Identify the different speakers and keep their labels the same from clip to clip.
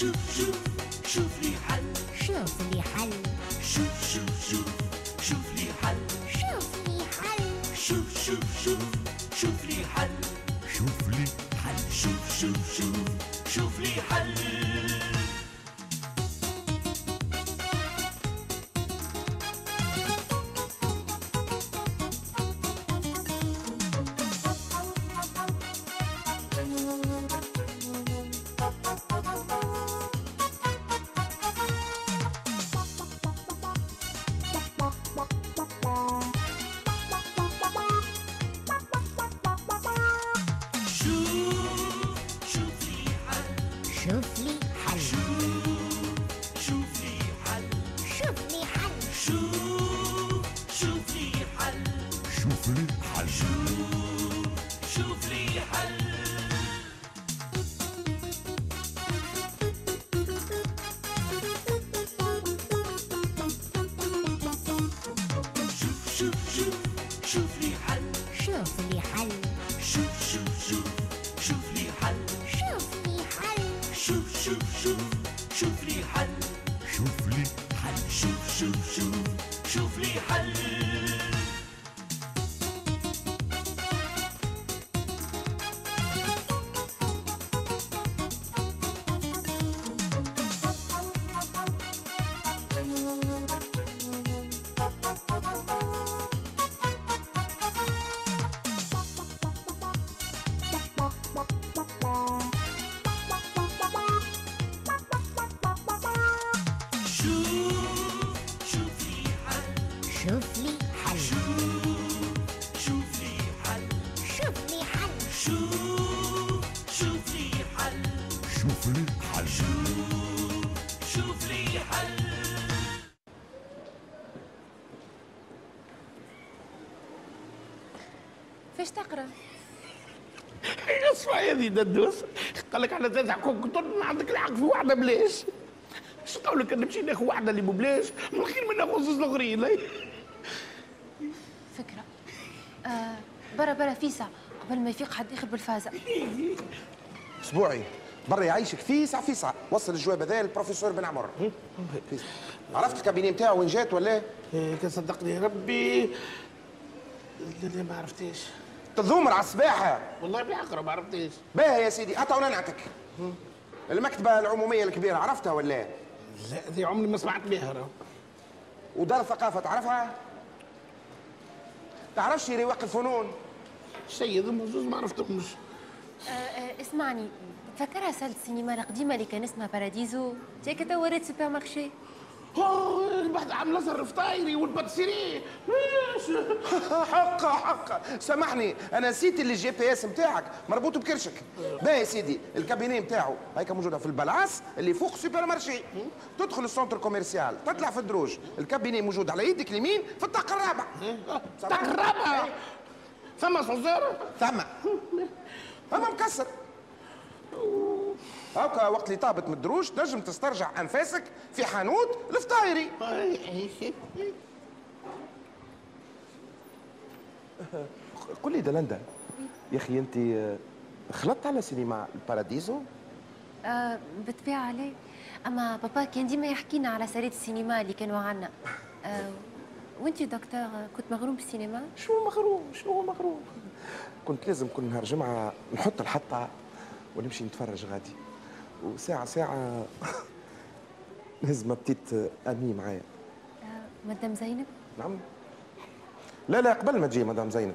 Speaker 1: شوف شوف شوف لي حل
Speaker 2: شوف لي حل
Speaker 3: فاش تقرأ؟
Speaker 4: اسمع يا ذي دندوس قال لك على تسع كنت عندك الحق في واحدة بلاش. إيش قولك نمشي ناخذ واحدة اللي ببلاش من الخير من ناخذ زوج الاخرين. أي.
Speaker 3: فكرة. آه برا برا فيسع قبل ما يفيق حد يخرب الفازة.
Speaker 5: اسبوعي. برا يعيشك. فيسع فيسع وصل الجواب هذا للبروفيسور بن عمر. فيسع. عرفت الكابيني نتاعو وين جات ولا؟
Speaker 4: إيه، كان صدقني ربي. لا لا ما عرفتيش
Speaker 5: تظومر على السباحه
Speaker 4: والله بالحق ما عرفتيش
Speaker 5: باهي يا سيدي. حتى وأنا نعتك. المكتبة العمومية الكبيرة عرفتها ولا
Speaker 4: لا ذي عمري ما سمعت بها
Speaker 5: ودار الثقافه تعرفها؟ تعرفش رواق الفنون؟
Speaker 4: هم زوز ما عرفتهمش.
Speaker 3: آه آه اسمعني. تفكرها سالة السينما القديمة اللي كان اسمها باراديزو؟ تيك تو وريت سوبر مارشي.
Speaker 4: عامله زر فطايري والباتسيري.
Speaker 5: حقا حقا. سامحني أنا نسيت اللي الجي بي إس نتاعك مربوط بكرشك. باهي يا سيدي الكابيني نتاعو هيك موجودة في البلاص اللي فوق سوبر مارشي. تدخل السونتر كوميرسيال تطلع في الدروج. الكابيني موجود على يدك اليمين في الطاق الرابع
Speaker 4: تقربها ثم صوزير
Speaker 5: ثم. اما مكسر. هاكا وقت اللي طابت من الدروج تنجم تسترجع أنفاسك في حانوت الفطايري. قل لي دلندا يا أخي أنت خلطت على سينما الباراديزو؟
Speaker 3: آه بالطبيعة عليه أما بابا كان ديما يحكينا على سرية السينما اللي كانوا عنا. آه وأنت دكتور آه، كنت مغروم بالسينما؟
Speaker 5: شنو مغروم؟ شنو مغروم؟ كنت لازم كل نهار جمعة نحط الحطة ونمشي نتفرج غادي. وساعة ساعة نهز ما بتيت أمي معايا.
Speaker 3: آه مدام زينب؟
Speaker 5: نعم. لا لا قبل ما تجي مدام زينب.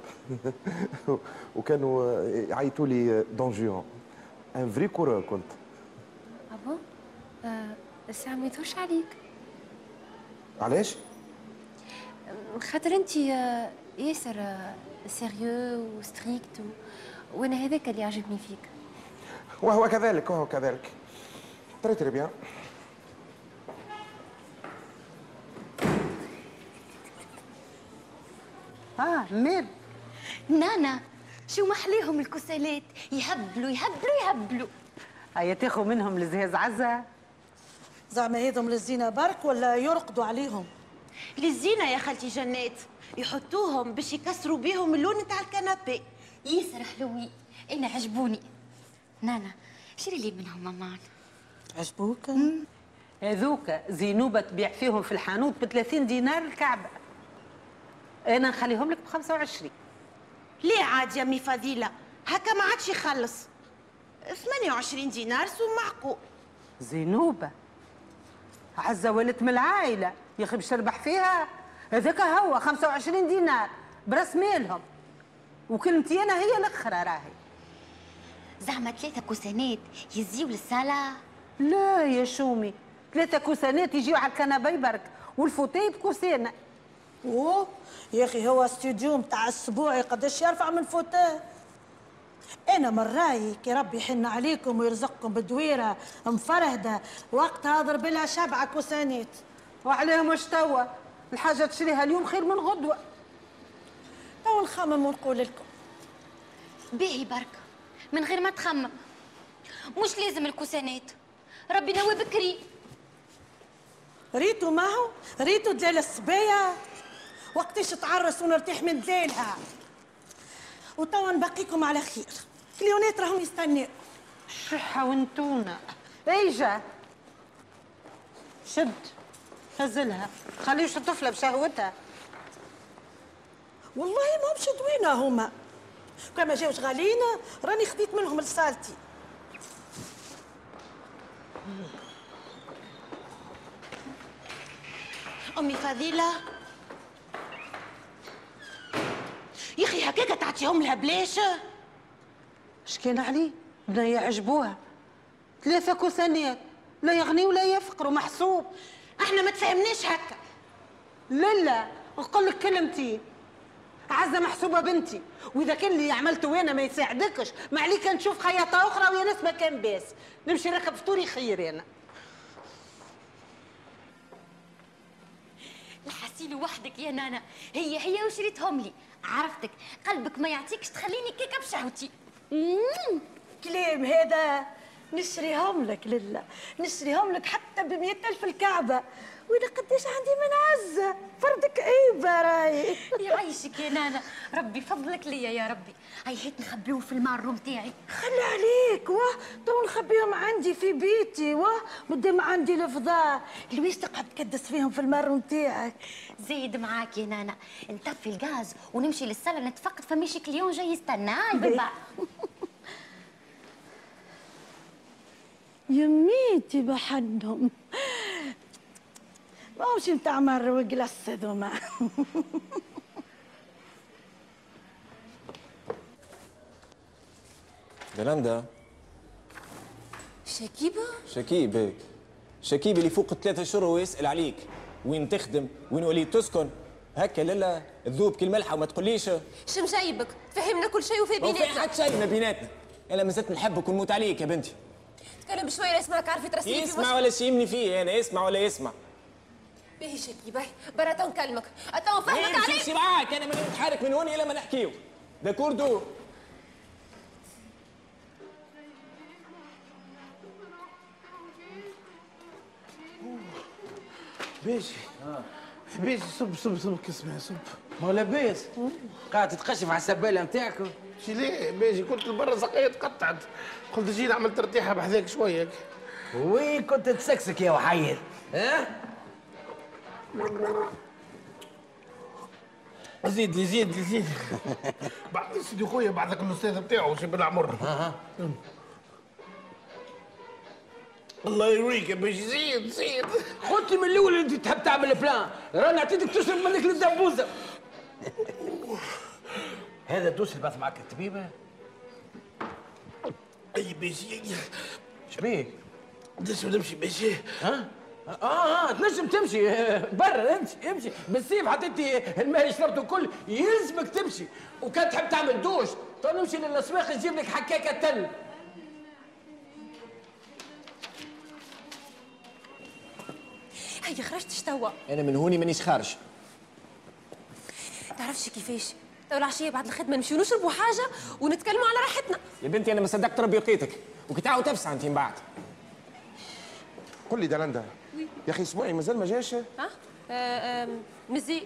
Speaker 5: وكانوا يعيطوا لي Don Juan, un vrai coureur كنت.
Speaker 3: آه الساعة ما يبدوش عليك.
Speaker 5: علاش؟
Speaker 3: خاطر انت آه، ياسر آه، sérieux و strict و... وأنا هذاك اللي عجبني فيك.
Speaker 5: وهو كذلك وهو كذلك. très très bien
Speaker 6: آه منير
Speaker 7: نانا شو محليهم الكوسانات يهبلوا يهبلوا يهبلوا.
Speaker 6: هيا تاخذ منهم لجهاز عزة.
Speaker 8: زعما هذم للزينة برك ولا يرقدوا عليهم؟
Speaker 7: للزينة يا خالتي جنات. يحطوهم باش يكسروا بيهم اللون تاع الكنابي ياسر حلوين أنا عجبوني. نانا شري لي منهم مامان
Speaker 8: عجبوك؟
Speaker 6: هذوك زينوبة تبيع فيهم في الحانوت ب 30 دينار الكعبة. أنا نخليهم لك ب 25
Speaker 7: ليه عاد يا مي فضيلة هكا ما عادش يخلص. 28 دينار سوم معقول.
Speaker 6: زينوبة؟ عزة ولت من العائلة. يا أخي باش تربح فيها؟ هذاك هو 25 دينار. براس مالهم وكلمتي أنا هي الأخرى راهي.
Speaker 2: زعما ثلاثة كوسانات يزيو للصلاة
Speaker 6: لا يا شومي ثلاثة كوسانات يجيو على الكنبي برك والفوتيه بكوسانة
Speaker 8: أوه يا أخي هو استوديو متاع السبوعي قداش يرفع من فوتاه أنا من رايي كي ربي يحن عليكم ويرزقكم بدويرة مفرهده وقتها اضرب لها سبعه كوسانات.
Speaker 6: وعلاش توا الحاجة تشريها اليوم خير من غدوة.
Speaker 8: تو نخمم ونقول لكم.
Speaker 2: باهي بركة من غير ما تخمم مش لازم الكوسانات. ربي نوي بكري.
Speaker 8: ريتو معه ريتو دلال الصبايا؟ وقتاش تعرس ونرتاح من دلالها وتوا نبقيكم على خير. كليونات راهم يستناو.
Speaker 6: شحة وانتونا ايجا شد. هزلها خليش الطفلة بشهوتها
Speaker 8: والله ما همش دوينة هما. كما جاوش غاليين راني خديت منهم رسالتي.
Speaker 7: أمي فضيلة. يا أخي هكاك تعطيهم لها بلاش؟
Speaker 6: اش كان عليه بنية عجبوها ثلاثة كوسانات لا يغني ولا يفقر ومحسوب.
Speaker 7: أحنا ما تفهمناش هكا.
Speaker 6: لا لا. نقول لك كلمتين عزة محسوبة بنتي. وإذا كان اللي عملته أنا ما يساعدكش ما عليك نشوف خياطة أخرى ويا ناس ما كان باس. نمشي نركب فطوري خير أنا.
Speaker 2: الحسيل وحدك يا نانا. هي هي وشريتهم لي؟ عرفتك قلبك ما يعطيكش تخليني كيكه بشهوتي.
Speaker 8: كلام هذا نشريهم لك لله. نشريهم لك حتى ب ألف الكعبة. وإذا قديش عندي من عزة فردك عيبة راي
Speaker 2: يعيشك يا نانا. ربي فضلك ليا يا ربي. هاي هيك نخبيوه في المارو متاعي
Speaker 8: خلي عليك واه تو نخبيهم عندي في بيتي واه مدام عندي الفضاء لويش تقعد تكدس فيهم في المارو متاعك
Speaker 2: زايد معاك يا نانا. نطفي الغاز ونمشي للصالة نتفقد فماشي كليون جاي يستنى. هاي بالبا
Speaker 8: يميتي بحنهم ما همش متاع مر وجلس هذوما
Speaker 9: بلندا
Speaker 3: شكيبة؟
Speaker 9: شكيب هيك شكيب اللي فوق ثلاثة شهور ويسأل عليك. وين تخدم؟ وين وليت تسكن؟ هكا لالا تذوب كل ملحة وما تقوليش.
Speaker 3: شم جايبك فهمنا كل شيء وفي
Speaker 9: ما في
Speaker 3: بيناتنا.
Speaker 9: حد شيء ما بيناتنا؟ أنا ما زلت نحبك ونموت عليك يا بنتي.
Speaker 3: تكلم بشوية أسمعك عارفة في
Speaker 9: يسمع ولا شي يمني فيه أنا يسمع ولا يسمع.
Speaker 3: باهي شكيبة برا تو نكلمك تو فهمك
Speaker 9: إيه
Speaker 3: عليك.
Speaker 9: نمشي معاك. أنا ماني متحرك من هون الا ما نحكيو d'accord دو
Speaker 4: بيجي. بيجي. صب صب صب كسمه صب.
Speaker 10: ما لاباس قاعد تتقشف على السبالة نتاعكم
Speaker 4: شي ليه؟ بيجي. كنت برا سقية تقطعت قلت جي نعمل ترتيحة بحذاك شوية.
Speaker 10: وين كنت تسكسك يا وحيد؟ ها؟
Speaker 4: زيد لي زيد لي زيد. بعد سيدي خويا بعدك الأستاذ بتاعه شي بالعمر الله يوريك يا بيجي زيد زيد.
Speaker 10: قلت لي من الأول أنت تحب تعمل بلان رانا عطيتك تشرب منك للدبوزه هذا دوس البث معك الطبيبه
Speaker 4: أي بيجي
Speaker 10: شبيك
Speaker 4: لازم نمشي بيجي
Speaker 10: ها؟ آه آه تنجم تمشي. برا امشي امشي. بالسيف حطيت الماء اللي شربته الكل يلزمك تمشي. وكان تحب تعمل دوش تو نمشي للاسواق نجيب لك حكاكه تل.
Speaker 3: هيا خرجت توا؟
Speaker 9: أنا من هوني مانيش خارج.
Speaker 3: تعرفش كيفاش؟ تو العشية بعد الخدمة نمشيو نشربوا حاجة ونتكلموا على راحتنا.
Speaker 9: يا بنتي أنا ما صدقت ربي لقيتك وكي تعاود تفسع أنت من بعد.
Speaker 5: قل لي دلندا. يا أخي اسبوعي مازال ما جاش؟
Speaker 3: ها؟ آه، آم، مزي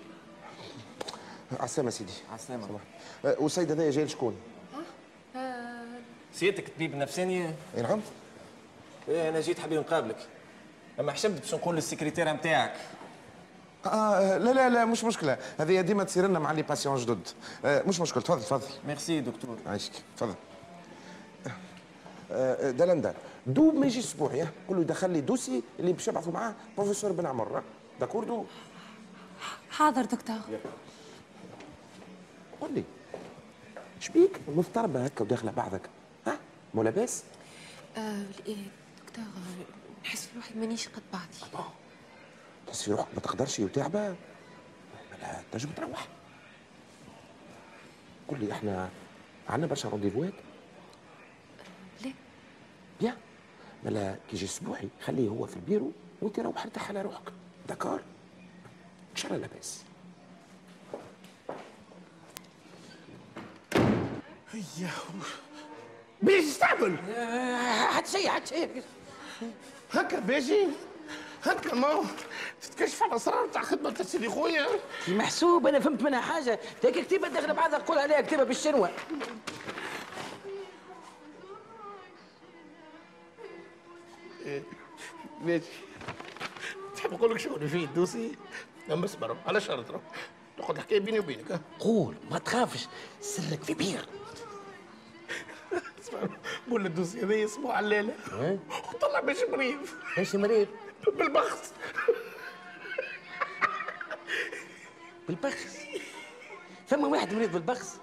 Speaker 5: عسلامة سيدي.
Speaker 9: عسلامة.
Speaker 5: أه، والسيد هذايا جاي لشكون؟
Speaker 9: سيادتك طبيب نفساني
Speaker 5: إي نعم.
Speaker 9: إيه أنا جيت حبيبي نقابلك. أما حشمت باش نقول للسكرتيره نتاعك
Speaker 5: آه لا لا لا مش مشكلة. هذه ديما تصير لنا مع les patients جدد. آه مش مشكلة. تفضل تفضل.
Speaker 9: merci docteur.
Speaker 5: عايشك. تفضل. آه دلندا دو ما يجي اسبوعي آه؟ قول له يدخل لي dossier اللي باش يبعثوا معاه بروفيسور بن عمر. آه؟ d'accord دو
Speaker 3: حاضر دكتور.
Speaker 5: قول لي شبيك مضطربة هكا وداخلة بعضك. ها؟ مو لاباس؟
Speaker 3: آه دكتور نحس روحي مانيش قد بعضي.
Speaker 5: تحسي روحك ما تقدرش وتعبه لا تنجم تروح قول لي إحنا عندنا برشا rendez-vous
Speaker 3: ات
Speaker 5: très bien ملا كي يجي اسبوعي خليه هو في البيرو وانت روح ارتاح على روحك. d'accord إن شاء الله لاباس
Speaker 4: هيا. باش تستعمل
Speaker 10: حتى شيء حتى شيء.
Speaker 4: هكا باجي هكا ما تتكشف على الاسرار تاع خدمة سيدي خويا.
Speaker 10: محسوب أنا فهمت منها حاجة. هيك كتيبة داخلة بعضها نقول عليها كتيبة بالشنوة.
Speaker 4: ماشي. تحب نقول لك شغل فيه الدوسي اما اسمع على شرط رو. تاخذ الحكاية بيني وبينك ها؟
Speaker 10: قول ما تخافش. سرك في بير.
Speaker 4: اسمع بقول الدوسي هذا اسمه علالة وطلع باش مريض.
Speaker 10: إيش مريض؟
Speaker 4: بالبخس
Speaker 10: بالبخس فما واحد مريض بالبخس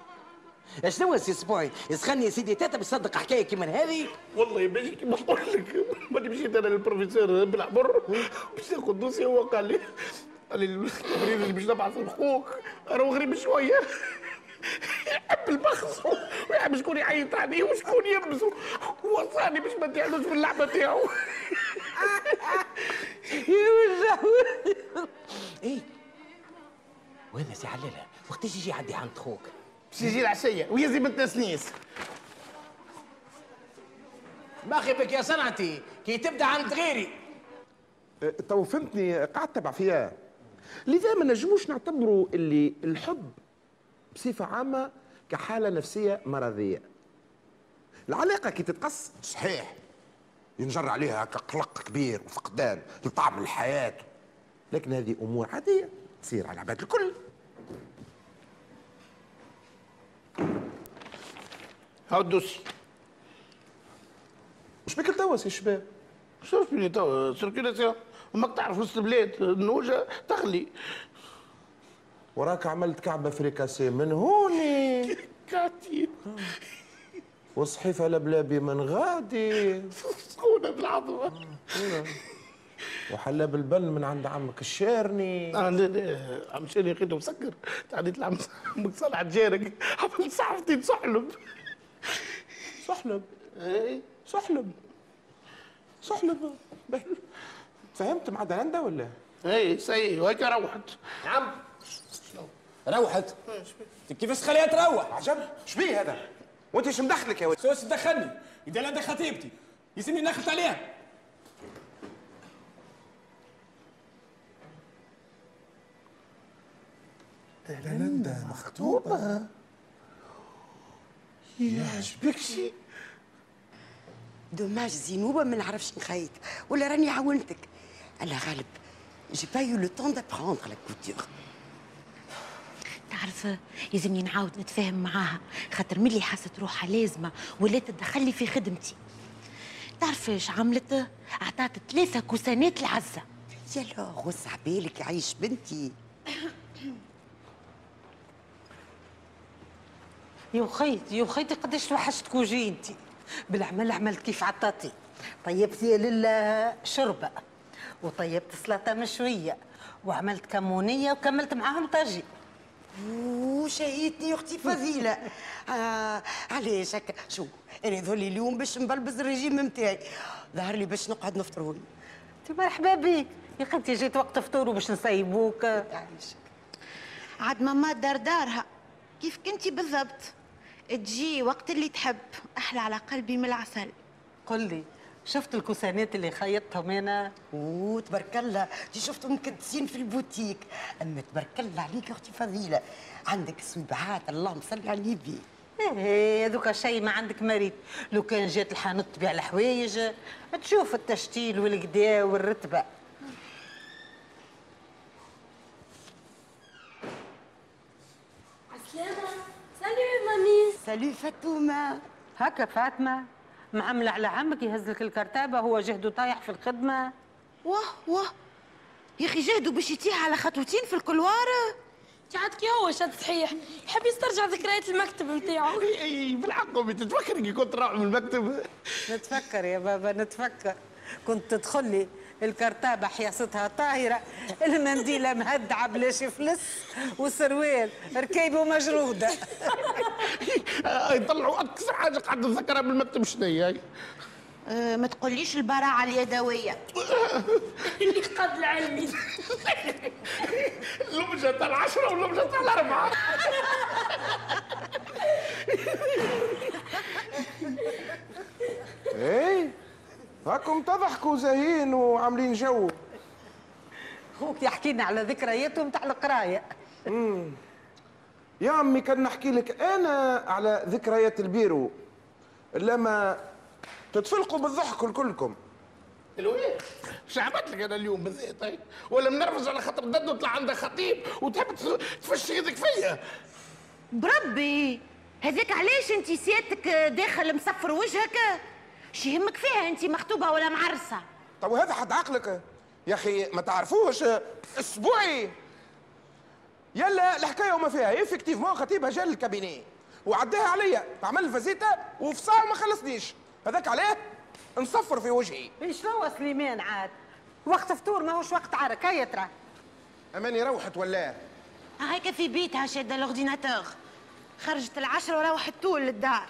Speaker 10: شنو سي أسبوعي؟ يسخني يا سيدي تاتا بيصدق حكاية كيما هذه
Speaker 4: والله باجي كيما نقول لك ماني مشيت أنا للبروفيسور بالعمر باش ناخذ دوسي هو قال لي قال لي المريض اللي باش نبعث لخوك راهو غريب شوية. يحب البخس ويحب شكون يعيط عليه وشكون يلبسه وصاني باش ما نديرلوش في اللعبة تاعو.
Speaker 10: إيه. وين سي علالة وقتاش يجي يعدي عند خوك.
Speaker 4: باش يجي العشيه ويزي بنت نسنيس
Speaker 10: باخي بك يا صنعتي كي تبدا عند غيري
Speaker 5: تو فهمتني قاعد تبع فيها لذا ما نجموش نعتبروا اللي الحب بصفه عامه كحاله نفسيه مرضيه العلاقه كي تتقص صحيح ينجر عليها كقلق كبير وفقدان لطعم الحياة لكن هذه امور عاديه تصير على العباد الكل
Speaker 4: هاو الدوسي
Speaker 5: مش بك توا سي شباب.
Speaker 4: شوف بيني توا circulation ماك تعرف وسط البلاد النوجه تغلي.
Speaker 5: وراك عملت كعبة فريكاسي من هوني.
Speaker 4: كاتي.
Speaker 5: وصحيفة لبلابي من غادي.
Speaker 4: سخونه بالعظمة.
Speaker 5: وحلاب البن من عند عمك. الشارني
Speaker 4: آه لا لا عم شاني لقيته مسكر. تعديت لعم عمك صالح جارك. عملت صحفتي صحلب.
Speaker 5: صحلب؟
Speaker 4: إيه.
Speaker 5: صحلب. صحلب. باهي. فهمت مع دلندا ولا؟
Speaker 4: إيه سي وهيك روحت.
Speaker 9: نعم. روحت؟ كيفاش تخليها تروح؟
Speaker 5: عجب. شبيه هذا؟ وأنت إيش مدخلك يا ولد؟
Speaker 9: سوس تدخلني إذا لا خطيبتي يسمي نخلت عليها.
Speaker 4: دلندا مخطوبة. يا شبكشي
Speaker 11: dommage زينوبة ما نعرفش نخيط ولا راني عاونتك. الله غالب j'ai pas eu le temps d'apprendre la couture
Speaker 2: تعرف يلزمني نعاود نتفاهم معاها خاطر ملي حست روحها لازمة ولا تدخل لي في خدمتي. تعرف إيش عملت؟ عطات ثلاثة coussin ات العزه
Speaker 11: يا لا غص عبالك يعيش بنتي.
Speaker 6: يا خيتي يا خيتي قداش توحشتك وجي أنت؟ بالعمل عملت كيف عطاتي؟ طيبت يا لله شربة وطيبت سلطة مشوية وعملت كمونية وكملت معاهم طاجي.
Speaker 11: وشهيتني يا أختي فضيلة. آه علاش هكا؟ شو أنا ذولي اليوم باش نبلبز الرجيم نتاعي ظهر لي باش نقعد نفطرون
Speaker 6: أنت مرحبا بك. يا خيتي جيت وقت فطور وباش نسيبوك
Speaker 7: عاد ماما دار دارها. كيف كنتي بالضبط؟ تجي وقت اللي تحب. أحلى على قلبي من العسل.
Speaker 6: قل لي شفت ال coussin ات اللي خيطتهم أنا
Speaker 11: أوه تبارك الله. دي شفتهم مكدسين في البوتيك. أما تبارك الله عليك أختي فضيله عندك سبعات اللهم صل على النبي.
Speaker 6: إيه هذوك شيء ما عندك مريض. لو كان جات الحانوت تبيع الحوايج تشوف التشتيل والقدا والرتبة
Speaker 12: عسلامة سالي مامي
Speaker 11: سالي فاطمة.
Speaker 6: هكا فاطمة؟ معملة على عمك يهز لك الكرتابة هو جهده طايح في الخدمة.
Speaker 2: واه واه. يا أخي جهدوا باش يتيح على خطوتين في الكلوار.
Speaker 12: عاد كي هو شاد صحيح. يحب يسترجع ذكريات المكتب نتاعو
Speaker 4: أي بالحق امي تتفكر كي كنت راح من المكتب.
Speaker 6: نتفكر يا بابا نتفكر. كنت تدخل لي. الكرتابة حياستها طاهرة المنديلة مهدعة بلاش فلس والسروال ركيبه مجرودة.
Speaker 4: آه، يطلعوا أكثر حاجة قاعد نتذكرها بالمكتب شنو هي؟
Speaker 2: أه ما تقوليش البراعة اليدوية.
Speaker 12: اللي قد العلمي
Speaker 4: لمجة تاع العشرة ولمجة تاع الأربعة
Speaker 5: إيه؟ هاكم تضحكوا زاهين وعاملين جو.
Speaker 6: خوك يحكينا على ذكرياتهم تاع القراية.
Speaker 5: يا عمي كان نحكي لك أنا على ذكريات البيرو. لما تتفلقوا بالضحك كلكم
Speaker 4: الوين شو عملت لك أنا اليوم بالذات طيب ولا منرفز على خاطر دد طلع عندها خطيب وتحب تفش يدك فيا؟
Speaker 2: بربي هذاك علاش انت سيادتك داخل مصفر وجهك؟ شو يهمك فيها انت مخطوبة ولا معرسة؟
Speaker 5: طب وهذا حد عقلك؟ يا أخي ما تعرفوش. أسبوعي. يلا الحكاية وما فيها. effectivement خطيبها جا لل cabinet وعداها عليا. عمل فازيتا وفي ساعه ما خلصنيش. هذاك عليه نصفر في وجهي.
Speaker 6: إيش هو سليمان عاد؟ وقت فطور ماهوش وقت عرك هيا ترى
Speaker 5: أماني روحت ولا؟
Speaker 2: هيك في بيتها شادة الأورديناتور. خرجت العشرة وروحت طول للدار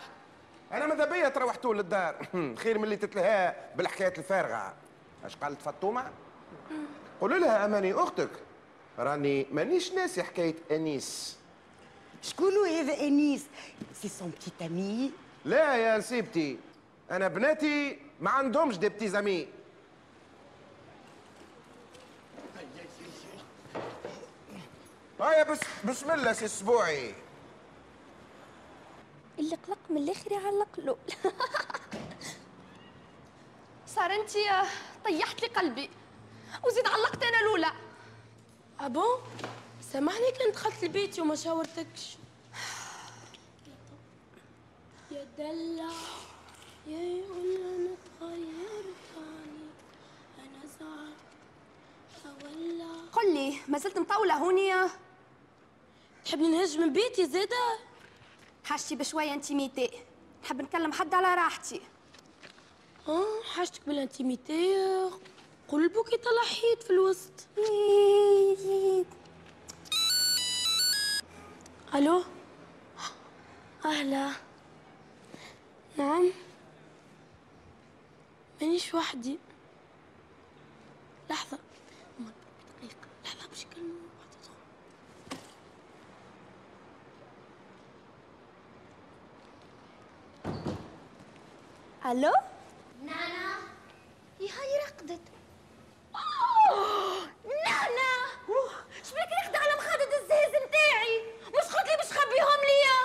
Speaker 5: أنا ماذا بيا تروحتوا للدار؟ خير من اللي تتلهى بالحكايات الفارغة. أش قالت فطومه قولوا لها أماني أختك. راني مانيش ناسي حكاية أنيس.
Speaker 11: شكون هذا أنيس؟ c'est son petit ami
Speaker 5: لا يا نسيبتي أنا بناتي ما عندهمش des petits amis هيا بس بسم الله سي أسبوعي.
Speaker 12: اللي قلق من الآخر يعلق له صار انت طيحت لي قلبي وزيد علقت أنا الأولى. أبو سامحني كان دخلت لبيتي وما شاورتكش. يا دلع يا يقول أنا اتغيرت عني أنا زعل أولع. قل لي ما زلت مطولة هوني تحبني نهج من بيتي زيادة حاجتي بشوية انتيميتي. نحب نكلم حد على راحتي. آه حاجتك بالانتيميتي قلبك يطلع حيط في الوسط. ألو؟ أهلا. نعم. مانيش وحدي. لحظة أما دقيقة لحظة باش نكلمو بعد تدخل. ألو؟ نانا يا هاي رقدت. نانا! شبيك رقد على مخدة الزهاز نتاعي مش قلت لي باش خبيهم ليا.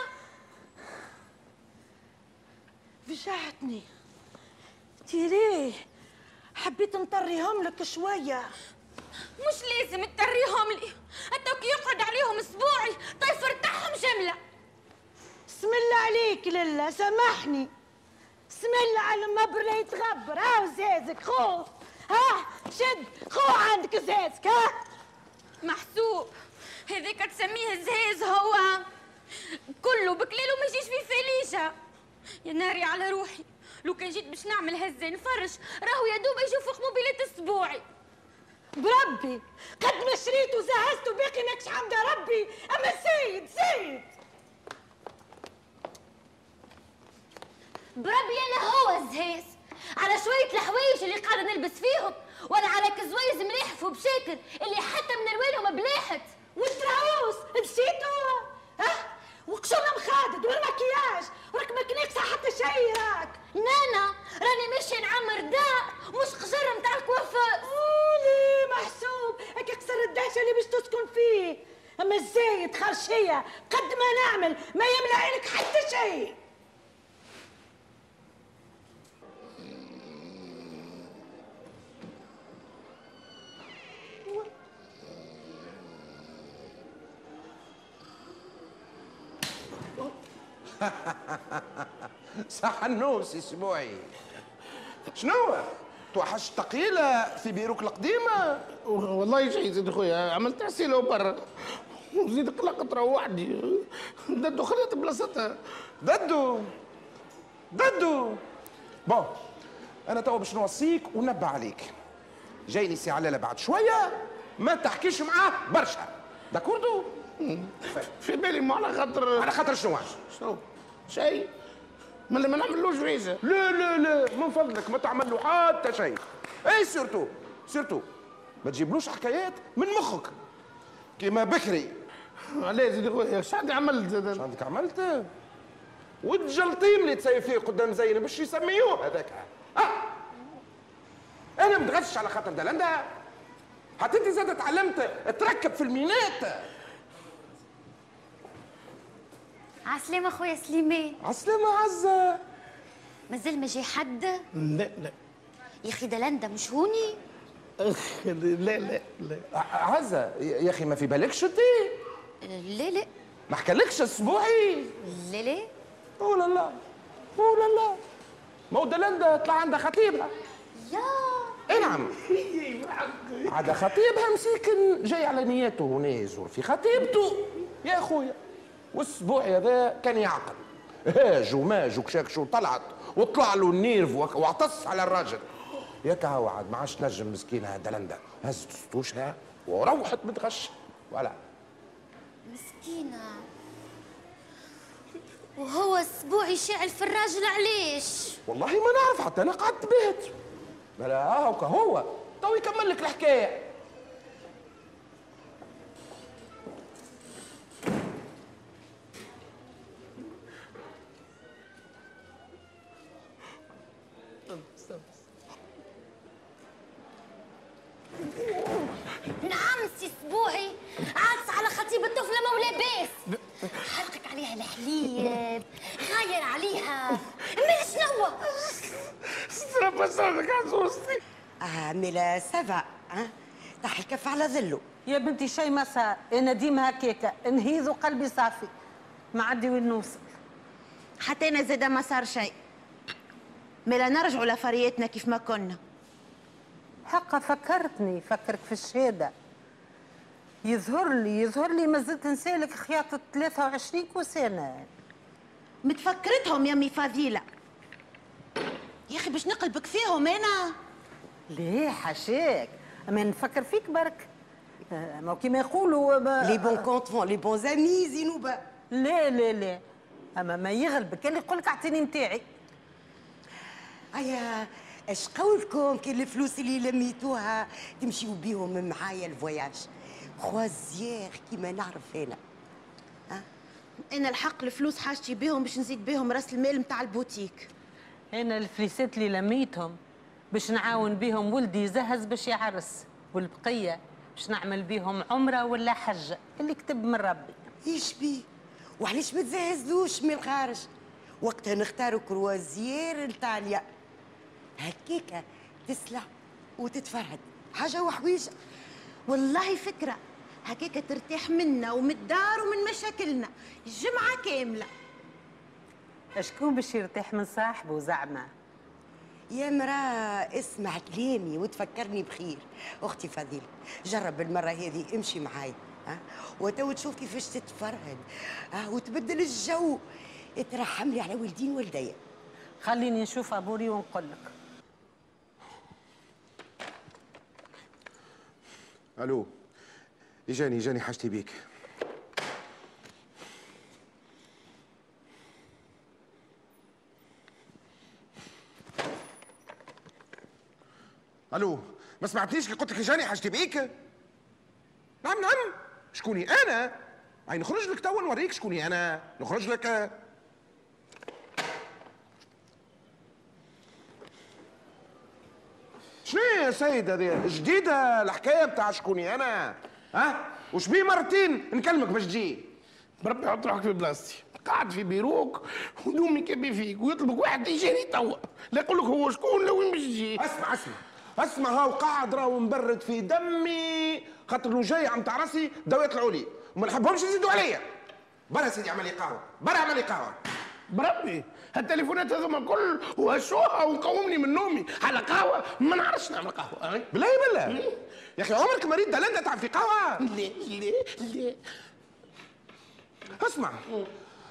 Speaker 8: فجعتني. تيري حبيت نطريهم لك شوية.
Speaker 12: مش لازم تطريهم لي. كي يقعد عليهم أسبوعي طيف ارتاحهم جملة.
Speaker 8: بسم الله عليك لله سامحني. بسم الله على المبر لا يتغبر. ها زازك خو. ها شد. خو عندك زازك ها.
Speaker 12: محسوب هذاك تسميه الزهاز هو. كله بكليل وما يجيش فيه فليشة يا ناري على روحي لو كان جيت باش نعمل هزة نفرش راهو يا دوب يشوف موبيلات أسبوعي.
Speaker 8: بربي قد ما شريت وزهزت وباقي نكش حمد ربي. أما سيد سيد.
Speaker 12: بربي أنا هو الزهاز على شوية الحوايج اللي قاعدة نلبس فيهم ولا على كزويز ملاحف وبشاكر اللي حتى من الوانهم بلاحت
Speaker 8: والتراوس نسيتوا ها؟ وقشور مخادد والمكياج وراك ما كنيقصة حتى شيء راك.
Speaker 12: نانا راني ماشية نعمر داء مش قشرة متاع الكوافير
Speaker 8: قولي محسوب هيك قصر الدهشة اللي باش تسكن فيه. أما إزاي تخرشيه قد ما نعمل ما يملى عينك حتى شيء
Speaker 5: صح النوس أسبوعي. شنو؟ توحش ثقيلة في بيروك القديمة.
Speaker 4: والله سيدي خويا عملت عسيلة برا. وزيد قلقت روحني. ددو خليت بلاصتها.
Speaker 5: ددو. ددو. bon أنا توا باش نوصيك ونبه عليك. جايني سي علاله بعد شوية. ما تحكيش معاه برشا. d'accord ددو؟
Speaker 4: في بالي ما على خاطر
Speaker 5: على خاطر شنو؟
Speaker 4: شنو شيء. ما ما نعملوش فيزا.
Speaker 5: لا لا لا من فضلك ما تعمل له حتى شيء. اي surtout؟ surtout ما تجيبلوش حكايات من مخك. كيما بكري.
Speaker 4: علاش سيدي خويا اش عندي عملت زاد
Speaker 5: اش عندك عملت؟ وال je t'aime اللي تصيح فيه قدام زينب باش يسميوه؟ هذاك. آه. أنا متغشش على خاطر دلندا حتى أنت زاد تعلمت تركب في المينات.
Speaker 13: عسلامة خويا سليمان
Speaker 5: عسلامة عزة.
Speaker 13: مازال ما جاي حد؟
Speaker 4: لا لا.
Speaker 13: يا أخي دلندا مش هوني؟
Speaker 4: لا لا لا.
Speaker 5: عزة يا أخي ما في بالكش انت؟
Speaker 13: لا لا.
Speaker 5: ما حكالكش أسبوعي.
Speaker 13: لا لا.
Speaker 5: أو لا لا أو لا لا ما هو دلندا طلع عندها خطيبها.
Speaker 13: يا.
Speaker 5: اي نعم. عاد خطيبها مسكن جاي على نياته هنا يزور في خطيبته. يا أخويا. والأسبوع هذا كان يعقل. هاج وماج وكشاكش وطلعت وطلع له ال nerfs وعطس على الراجل. ياك هو عاد ما عادش نجم مسكينه دلندا هزت سطوشها وروحت متغش ولا
Speaker 13: مسكينة. وهو اسبوعي شاعل في الراجل علاش؟
Speaker 5: والله ما نعرف حتى أنا قعدت بيت. بلا هاكا هو. تو يكمل لك الحكاية
Speaker 13: نعم سي اسبوعي عاطس على خطيب الطفلة مولاه باس حرقك عليها الحليب غاير عليها مال شنو
Speaker 4: ربي صادق عزوزتي
Speaker 11: آه ميلا سافا ها طاح الكف على ظله
Speaker 6: يا بنتي شي ما صار. أنا ديما هكاكا. نهيذ وقلبي صافي. ما عندي وين نوصل.
Speaker 7: حتى أنا زاده ما صار شيء. ملا نرجعوا لفريتنا كيف ما كنا.
Speaker 6: حقا فكرتني. فكرك في الشهادة. يظهر لي يظهر لي ما زلت نسالك خياطة 23 كوسانة.
Speaker 7: متفكرتهم يا أمي فضيله يا أخي باش نقلبك فيهم أنا.
Speaker 6: ليه حاشاك اما نفكر فيك برك. آه، ما كيما يقولوا ب-
Speaker 11: les bons comptes font les bons amis زينوبه
Speaker 6: لا لا لا. أما ما يغلبك اللي يقول لك أعطيني نتاعي.
Speaker 11: أيا اش قولكم؟ كي الفلوس اللي لميتوها تمشيو بيهم معايا ال voyage croisière كيما نعرف أنا.
Speaker 7: أنا الحق الفلوس حاجتي بيهم باش نزيد بيهم رأس المال متاع البوتيك.
Speaker 6: أنا الفليسات اللي لميتهم. باش نعاون بيهم ولدي يزهز باش يعرس والبقية باش نعمل بيهم عمرة ولا حجه اللي كتب من ربي.
Speaker 11: إيش بيه وعلاش ما تزهزلوش من الخارج؟ وقتها نختاروا كروازيير لطاليا هكاكا تسلع وتتفرهد. حاجة وحويجة.
Speaker 7: والله فكرة. هكاك ترتاح منا ومن الدار ومن مشاكلنا. الجمعة كاملة.
Speaker 6: شكون باش يرتاح من صاحبه زعما؟
Speaker 11: يا مراه اسمع كلامي وتفكرني بخير. أختي فضيله جرب المرة هذه امشي معاي ها؟ وتو تشوف كيفاش تتفرهد ها؟ وتبدل الجو. ترحم لي على ولدين ولديا
Speaker 6: خليني نشوف أبوري ونقول لك.
Speaker 5: ألو إجاني إجاني حاجتي بيك. ألو ما سمعتنيش كي قلت لك اجاني حاجتي بيك. نعم نعم. شكوني أنا؟ هاي نخرج لك توا نوريك شكوني أنا. نخرج لك. شنو يا سيد هذه؟ جديدة الحكاية بتاع شكوني أنا. ها؟ وش بيه مرتين؟ نكلمك باش تجي.
Speaker 4: بربي حط روحك في بلاصتي قاعد في بيروك ونومي كبي فيك ويطلبك واحد يجيني توا. لا يقول لك هو شكون لا وين باش تجي
Speaker 5: اسمع اسمع. أسمع هاو قاعد راهو مبرد في دمي خاطر لو جاي عم تاع راسي داو يطلعوا لي وما نحبهمش يزيدوا عليا. برا سيدي اعمل لي قهوة. برا اعمل لي قهوة.
Speaker 4: بربي هالتليفونات هذوما كل وهالشوها ونقومني من نومي. على قهوة؟ ما نعرفش نعمل قهوة.
Speaker 5: بالله بالله يا أخي عمرك ما ريت دلندا تعرف في قهوة؟
Speaker 4: لا لا لا
Speaker 5: اسمع.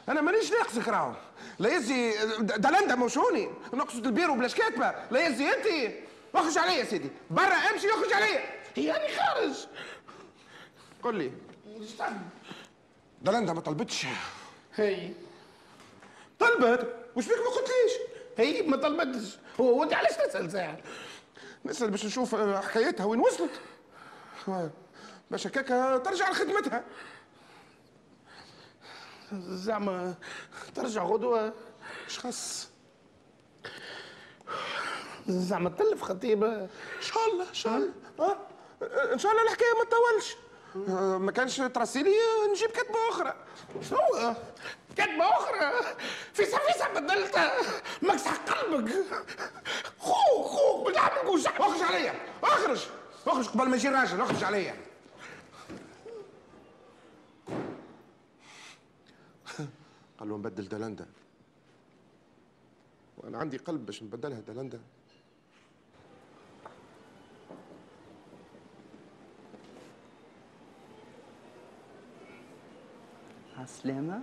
Speaker 5: أنا مانيش ناقصك راهو لا يزي دلندا موشوني. نقصد البيرو بلاش كاتبه لا يزي انت اخرج عليا سيدي. برا امشي اخرج عليا
Speaker 4: يعني خارج.
Speaker 5: قل لي. دلندا ما طلبتش.
Speaker 4: هي.
Speaker 5: طلبت؟ وش فيك ما قلتليش.
Speaker 4: هي ما طلبتش. هو انت علاش تسال ساعة.
Speaker 5: نسأل باش نشوف حكايتها وين وصلت. باش هكاك ترجع لخدمتها.
Speaker 4: زعما ترجع غدوة.
Speaker 5: اش خاص.
Speaker 4: زعما تلف خطيبة.
Speaker 5: إن شاء الله إن شاء الله. إن شاء الله الحكاية ما تطولش. ما كانش ترسيلي نجيب كتبه أخرى.
Speaker 4: شنو كتبه أخرى؟ فيسا فيسا بدلتها. مكسح قلبك. خوك خوك بتعمل كوش
Speaker 5: أخرج عليا. أخرج. أخرج قبل ما يجي الراجل. أخرج عليا. قال له نبدل دلندا وأنا عندي قلب باش نبدلها دلندا
Speaker 14: عالسلامة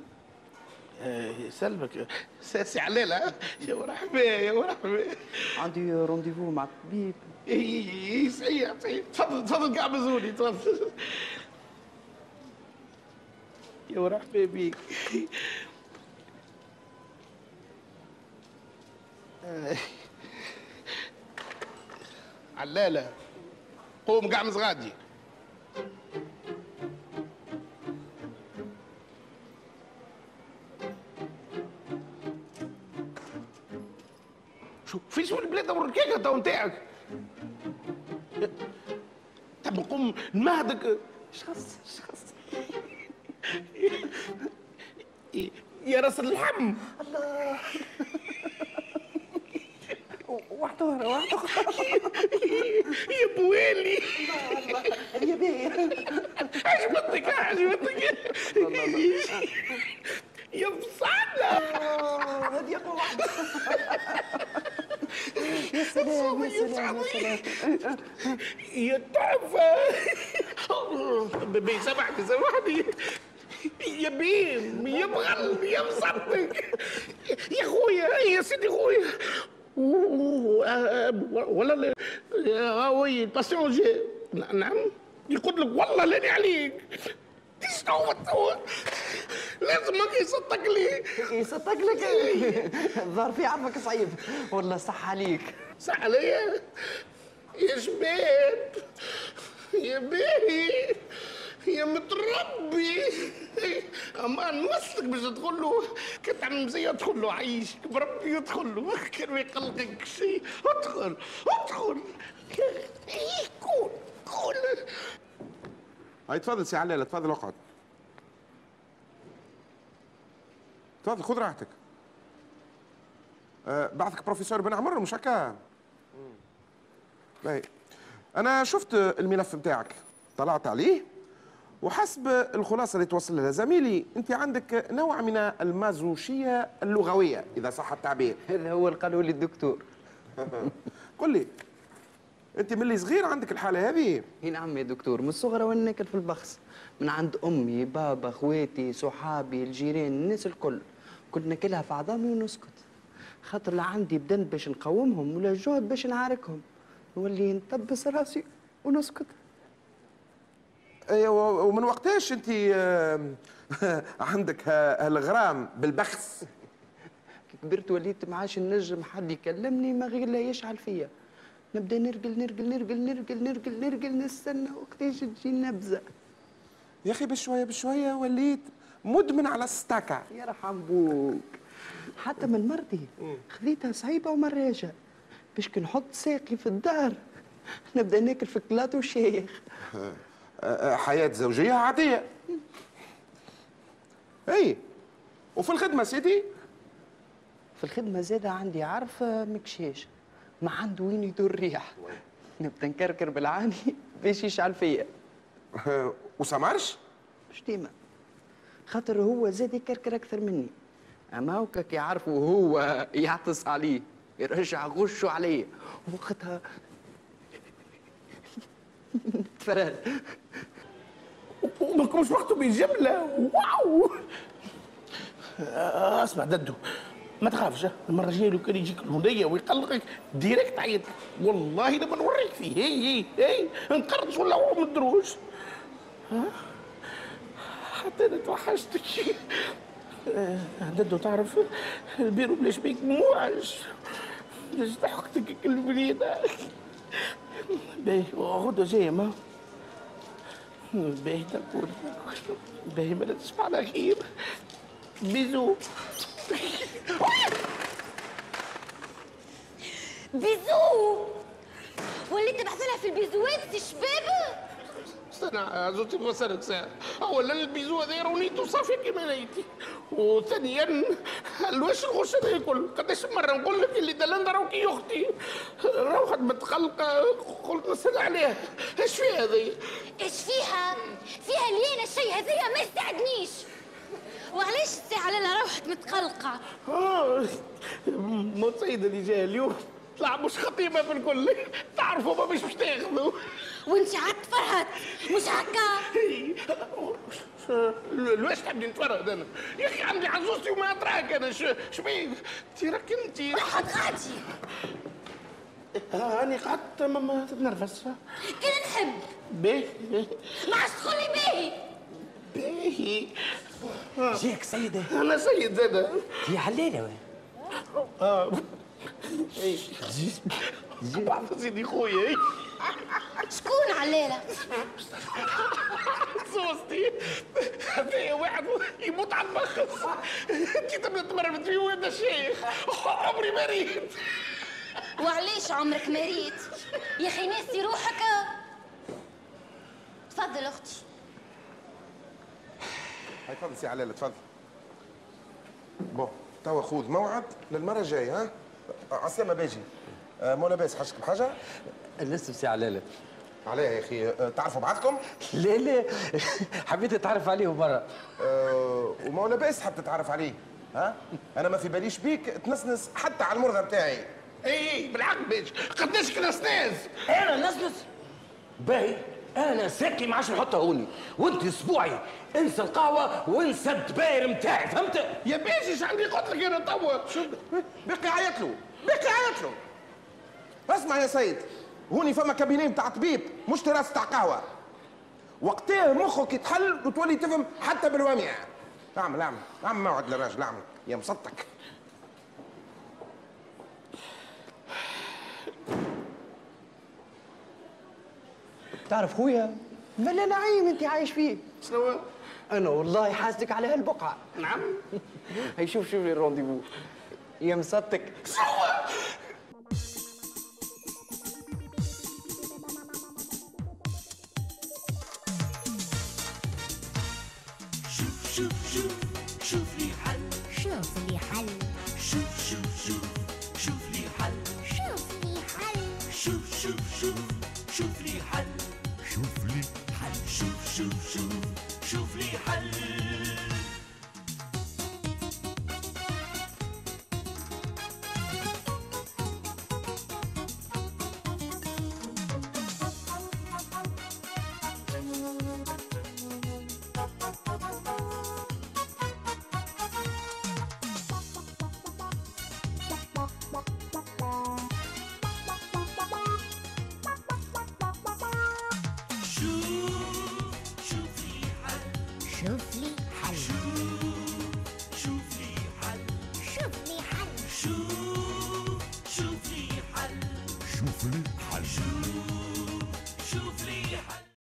Speaker 4: سلمك. ساسي عليلة يا مرحبا يا مرحبا
Speaker 14: عندي رونديفو مع الطبيب.
Speaker 4: اي صحيح صحيح. تفضل تفضل قاع بزولي تفضل. يا مرحبا بيك. علالة. قوم قعمز غادي والركيكة تو نتاعك تبي نقوم نمهدك. إيش خص إيش خص يا راس اللحم
Speaker 14: الله. واحدة ورا واحدة.
Speaker 4: يا بويلي.
Speaker 14: يا بيه.
Speaker 4: عجبتك عجبتك يا بصالة.
Speaker 14: هذه أقوى واحدة. يا سلام يا سلام يا سلام
Speaker 4: يا تحفة بيبي سامحني سامحني. يا بيم يا بغل يا مصدق. يا خويا يا سيدي خويا. ولا لا وي الباسيون جي نعم. يقول لك والله لاني عليك شنو توا لازم ما يصدق لي.
Speaker 14: يصدق لك. الظاهر في عمك صعيب. والله صح عليك.
Speaker 4: صح عليا. يا شباب يا باهي يا متربي. أما نوصلك باش تدخل له كنت تعمل مزية ادخل له عيشك بربي ادخل له. كان ما يقلقك شيء ادخل ادخل. إيه، كون كون
Speaker 5: هاي تفضل سي علالة تفضل اقعد. تفضل خذ راحتك. أه بعثك بروفيسور بن عمر مش هكا باهي أنا شفت الملف بتاعك طلعت عليه وحسب الخلاصة اللي توصل لها زميلي أنت عندك نوع من المازوشية اللغوية إذا صح التعبير.
Speaker 14: هذا هو اللي قالوا لي الدكتور
Speaker 5: قل لي أنت من اللي صغير عندك الحالة هذه؟
Speaker 14: إي نعم يا دكتور من الصغر وأنا ناكل في البخس. من عند أمي بابا خواتي صحابي الجيران الناس الكل. كنت ناكلها في عظامي ونسكت. خاطر لا عندي بدن باش نقومهم ولا جهد باش نعاركهم. نولي نطبس راسي ونسكت.
Speaker 5: أيوه ومن وقتاش أنت آم، عندك ها- هالغرام بالبخس؟
Speaker 14: كي كبرت وليت ما عادش نجم حد يكلمني ما غير لا يشعل فيا. نبدأ نرقل نرقل نرقل نرقل نرقل نرقل نستنى وقتاش تجي نبزة.
Speaker 5: يا أخي بشوية بشوية وليت مدمن على الستاكا.
Speaker 14: يرحم بوك حتى من مرتي خذيتها صعيبة ومراجه باش كي نحط ساقي في الدار. نبدأ ناكل في كلاط وشيخ
Speaker 5: آه، حياة زوجية عادية. إي وفي الخدمة سيدي؟
Speaker 14: في الخدمة زادة عندي عارف مكشاش ما عنده وين يدور ريح نبدأ نكركر بالعاني. باش يشعل فيا.
Speaker 5: وسمرش؟
Speaker 14: مش ديما. خاطر هو زاد يكركر أكثر مني. أما هكاك يعرفوا هو يعطس عليه يرجع غشه عليه. وقتها تفرد
Speaker 4: وما كنش وقته بجمله واو! أسمع ددو ما تخافش. المرة الجاية لو كان يجيك الهدية ويقلقك ديريكت عيط. والله لما نوريك فيه. هي هي هي. نقرص ولا من الدروج ها؟ حتى أنا توحشتك. آه، ددو تعرف البيرو بلاش بيك موعج بلاش ضحكتك كل بليدة. باهي غدوه جاية ما. باهي تكون باهي ما تسمع على خير. bisou.
Speaker 13: bisou! وليت تبعث لها في البيزوات شباب
Speaker 4: استنى زوجتي بفسرك ساعة أولا ال bisou هذا رونيته صافية كيما نيتي. وثانيا الوش الغش هذا الكل؟ قداش مرة نقول لك اللي دلندا راهو أختي روحت متخلقة قلت نسأل عليها إيش فيها هذه؟
Speaker 13: إيش فيها؟ فيها لينا الشيء هذايا ما يساعدنيش. وعلاش الساعة لالا روحت متقلقة؟
Speaker 4: آه موت سيدة اللي جاية اليوم. طلع مش خطيبة في الكل تعرفوا ما مش مش تاخذوا.
Speaker 13: وانت عاد تفرهد مش هكا
Speaker 4: ليش تحبني نتفرهد أنا؟ يا أخي عندي عزوزتي وما ادراك أنا. شبيك انت راك أنت
Speaker 13: واحد غادي.
Speaker 4: راني قعدت ما- ما تتنرفز.
Speaker 13: كان نحب.
Speaker 4: باهي
Speaker 13: ما عادش تقول لي باهي
Speaker 4: باهي
Speaker 10: جيك سيدة.
Speaker 4: أنا سيد زاده
Speaker 10: هي حلالة وين؟
Speaker 4: خويا
Speaker 13: شكون علالة؟
Speaker 4: زوزتي هذا واحد يموت على المخص انت تبدا تمرمت فيه وين الشيخ عمري ما ريت
Speaker 13: وعلاش عمرك ما ريت؟ يا أخي ناسي روحك تفضل أختي
Speaker 5: هاي تفضل سي علالة تفضل بون توا خذ موعد للمرة الجاية ها عسلامة باجي. آه، مو لاباس حاجتك بحاجة؟
Speaker 10: لسه سي علالة
Speaker 5: عليها يا أخي. آه، تعرفوا بعضكم؟
Speaker 10: لا لا. حبيت أتعرف عليه برا.
Speaker 5: أه وما لاباس حاب تتعرف عليه. ها؟ أنا ما في باليش بيك تنسنس حتى على المرضى بتاعي
Speaker 4: إي بالعقل باش. قداش كناس ناس
Speaker 10: أنا نسنس؟ باهي. أنا ساكي ما عادش نحطها هوني. وأنت أسبوعي. انسى القهوة وانسى الدباير نتاعي فهمت؟
Speaker 4: يا باشا إيش عندي قلت لك أنا توا؟
Speaker 5: شو؟ بقي عيط له بقي عيط له اسمع يا سيد هوني فما كابينيه بتاع طبيب مش تراس بتاع قهوة. وقتها مخك يتحل وتولي تفهم حتى بالوامع. اعمل اعمل اعمل موعد للراجل اعمل. يا مسطك
Speaker 14: تعرف خويا ملا نعيم أنت عايش فيه.
Speaker 4: شنو؟
Speaker 14: أنا والله حاسدك على هالبقعة.
Speaker 4: نعم.
Speaker 14: هي شوف شوف لي الرونديفو. يا مسطك
Speaker 1: شوف شوف شوف شوف لي حل
Speaker 13: شوف لي حل
Speaker 1: شوف شوف شوف شوف لي حل.
Speaker 13: شوف لي حل.
Speaker 1: شوف شوف شوف.